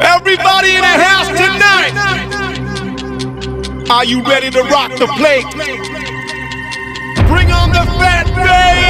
Everybody in the house tonight. Are you ready to rock the plate? Bring on the fat bass.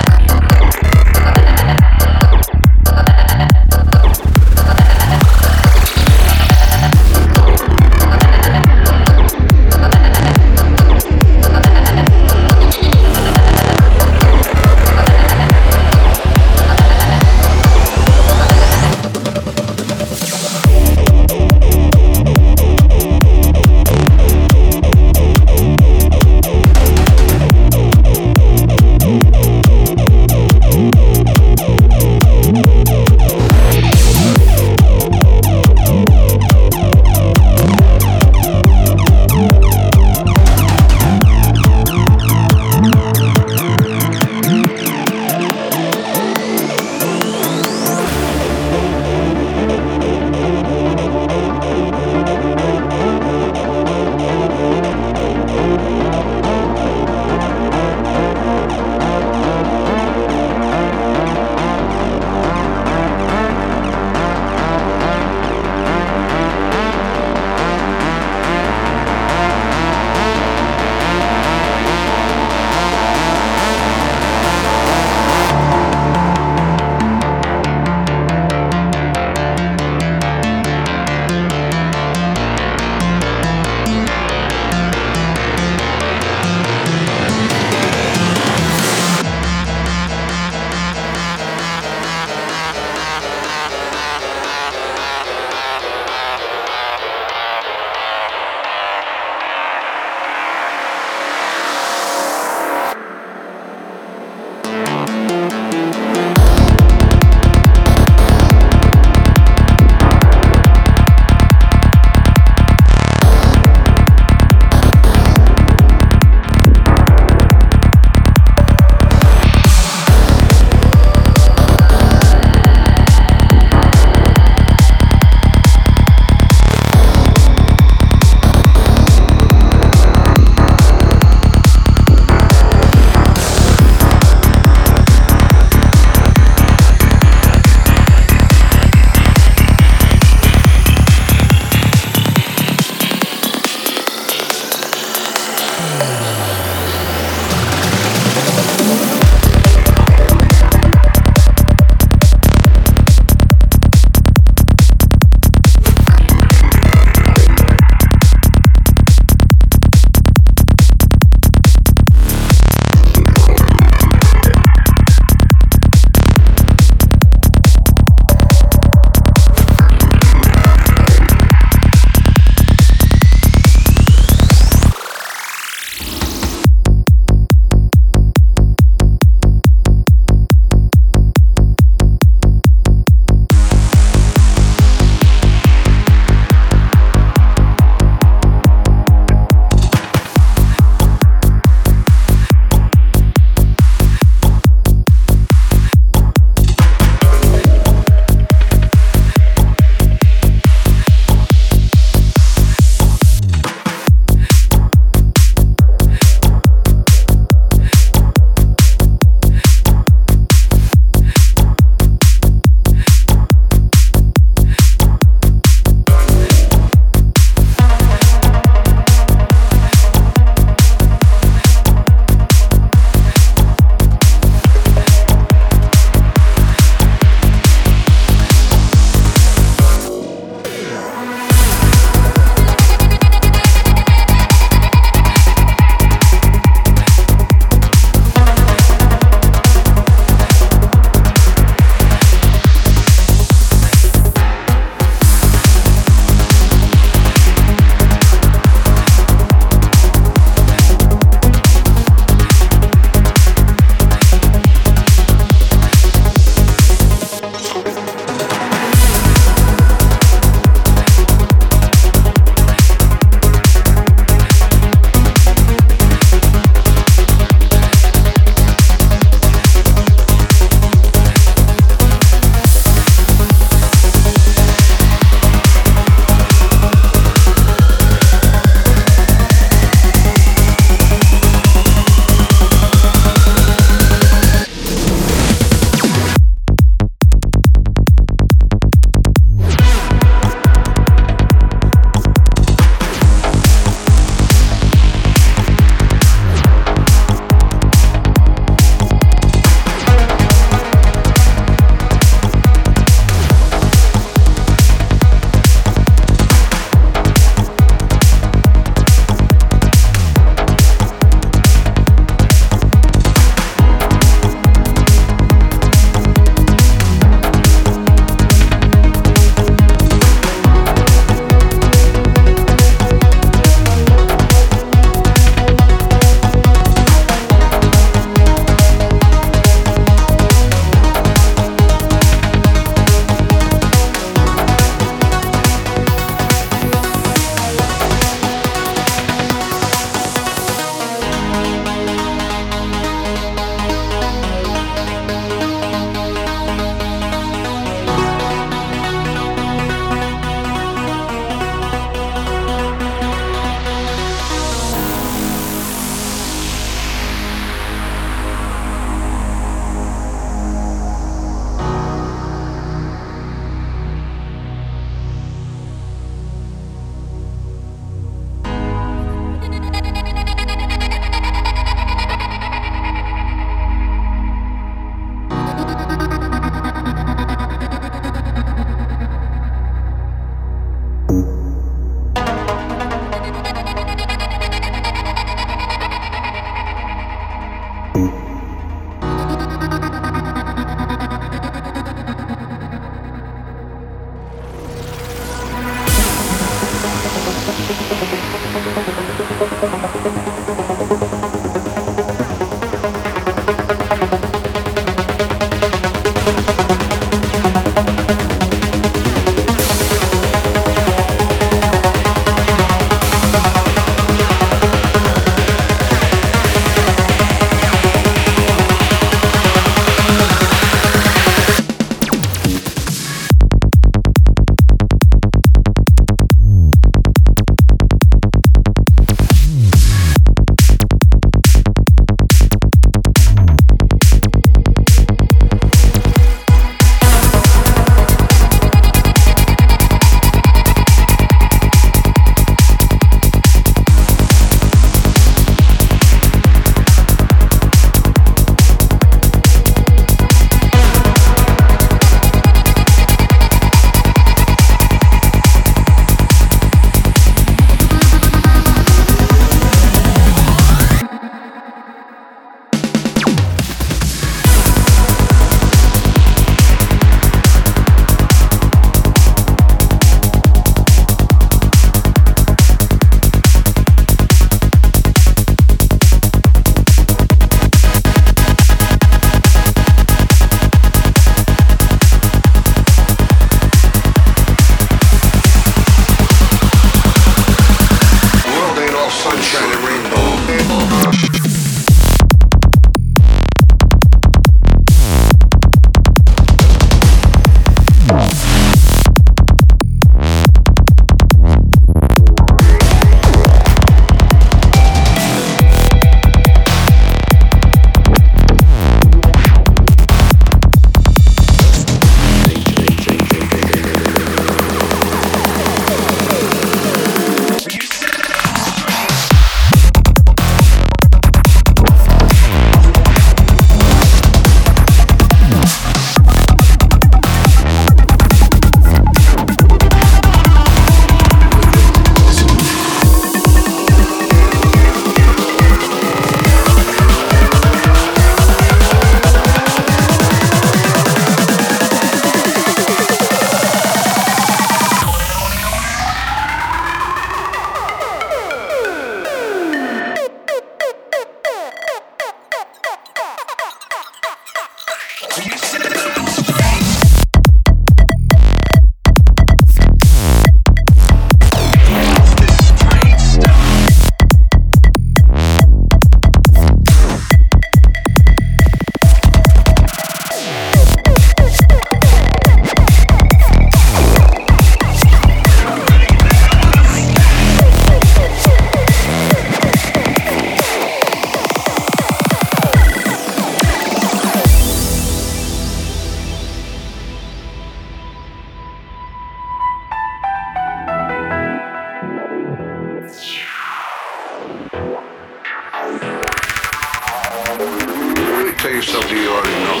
Tell you something you already know.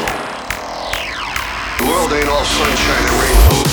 The world ain't all sunshine and rainbows.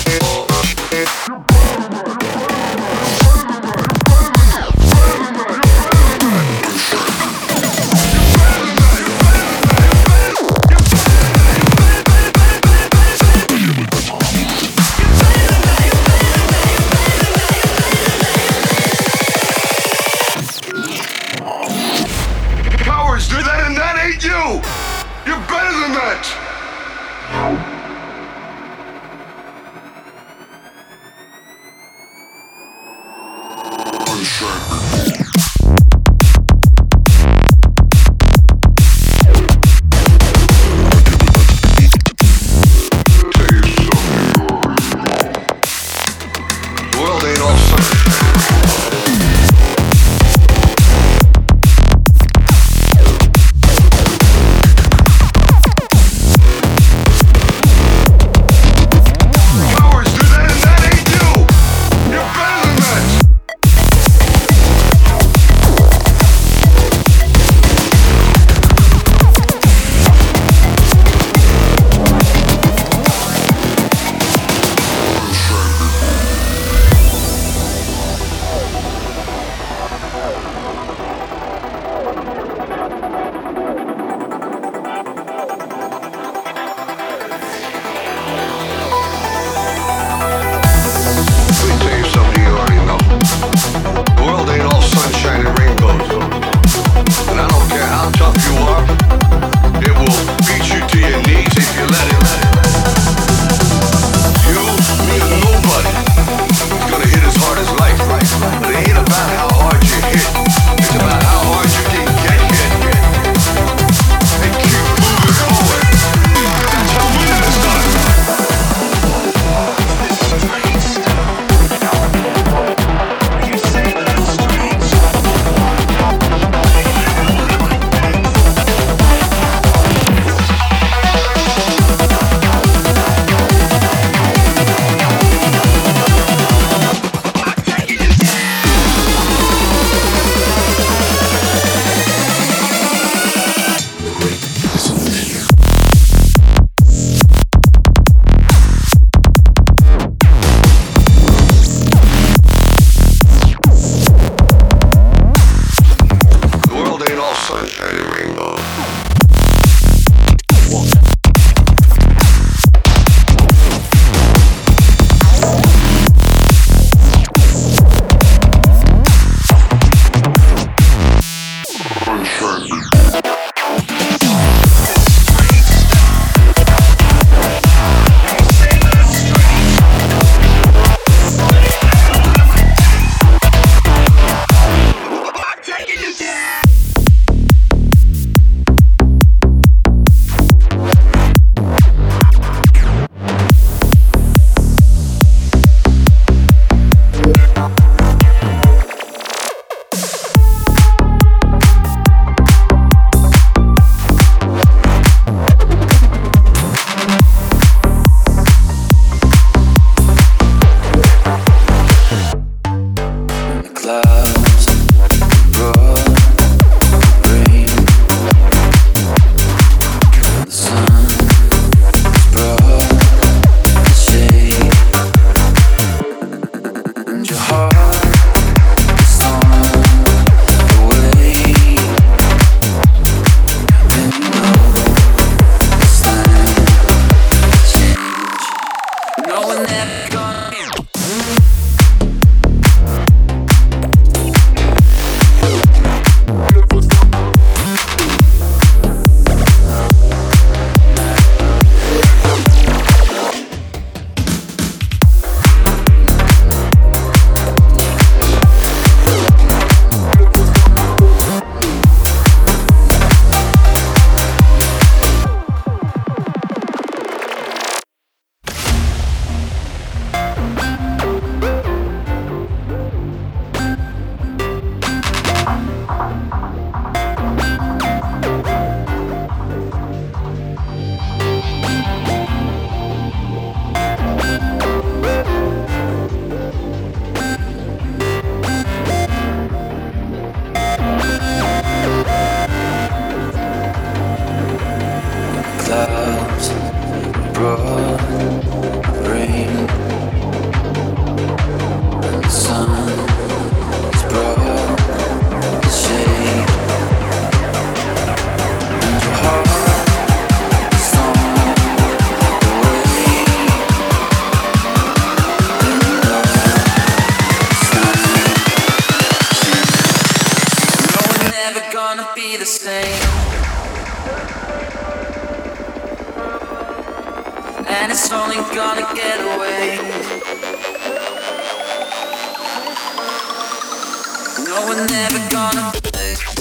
No, we're never gonna.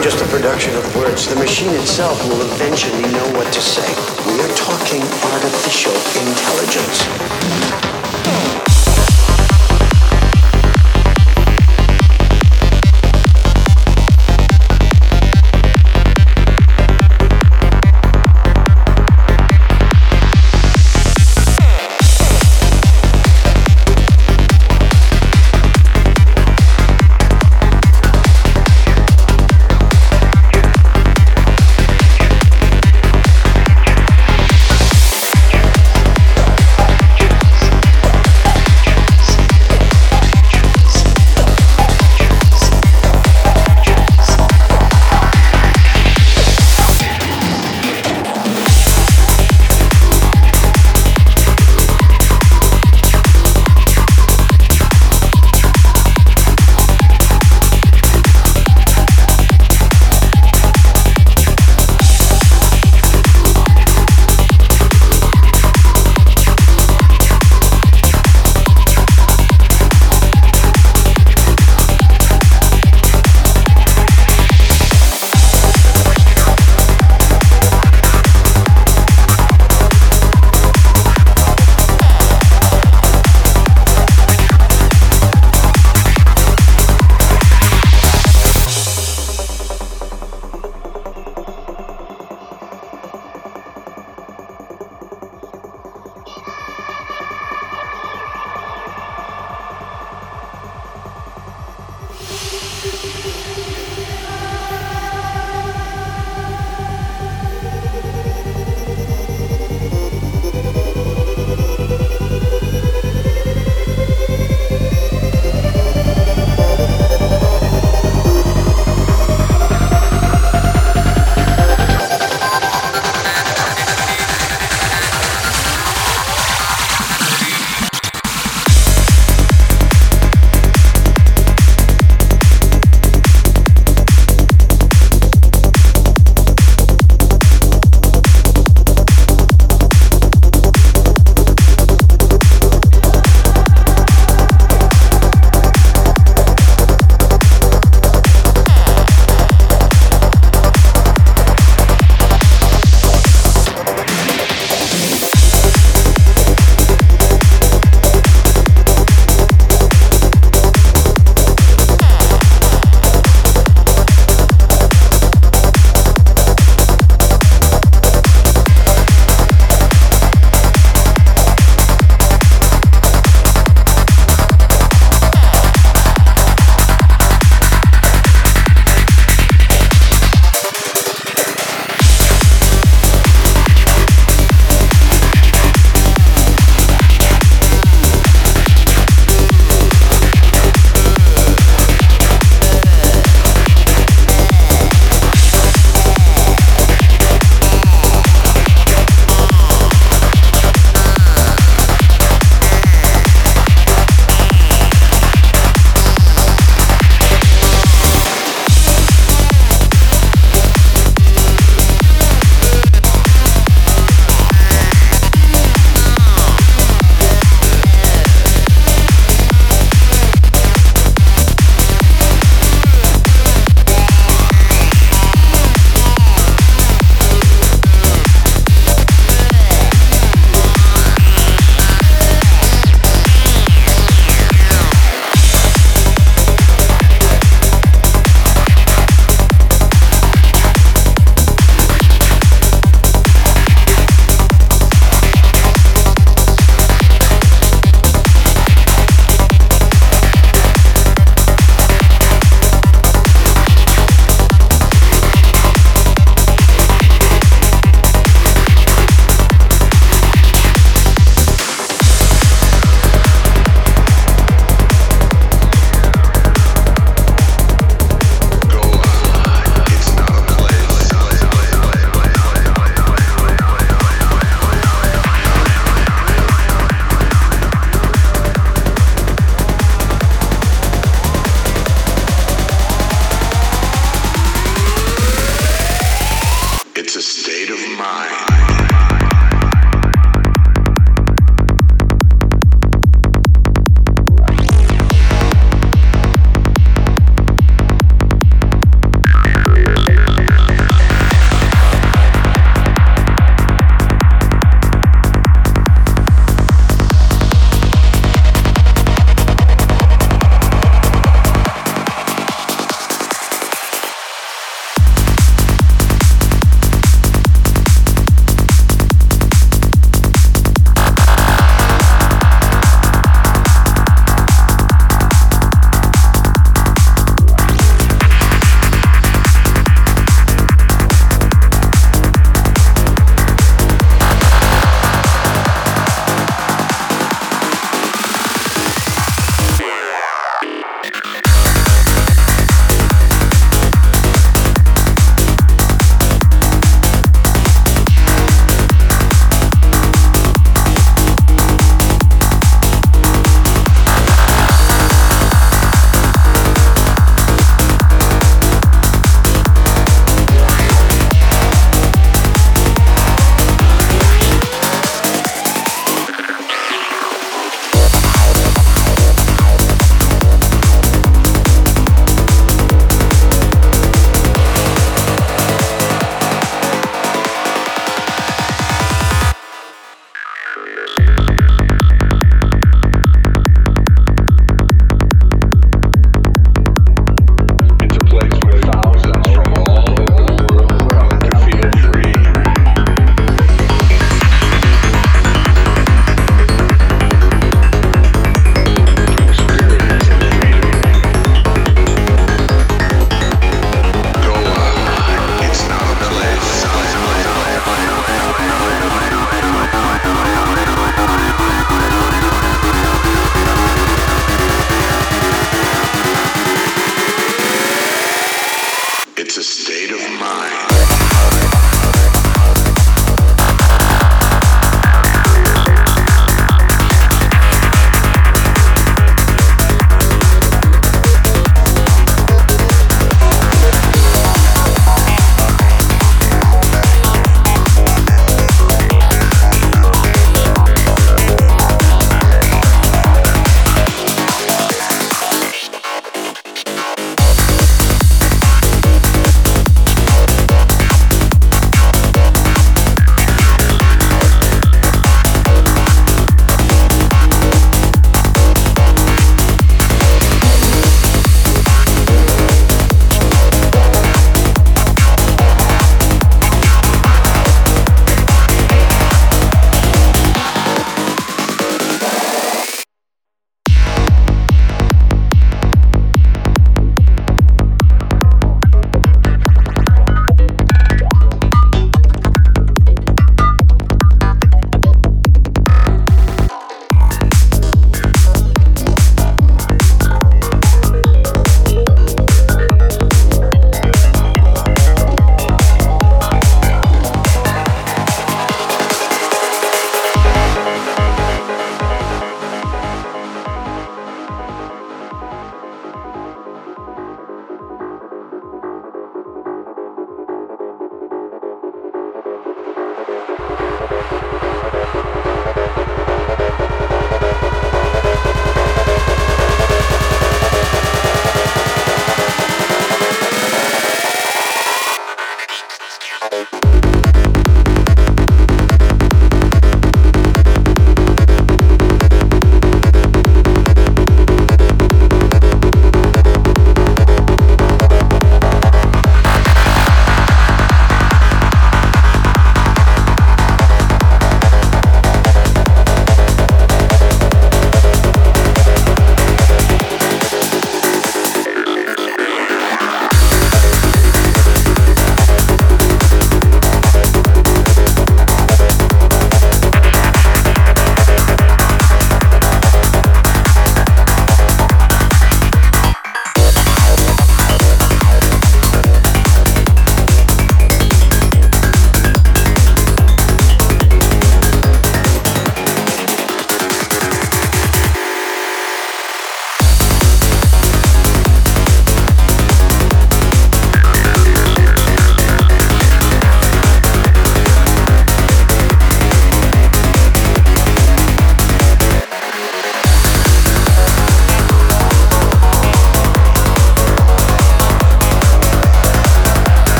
Beyond just the production of words. The machine itself will eventually know what to say. We are talking artificial intelligence.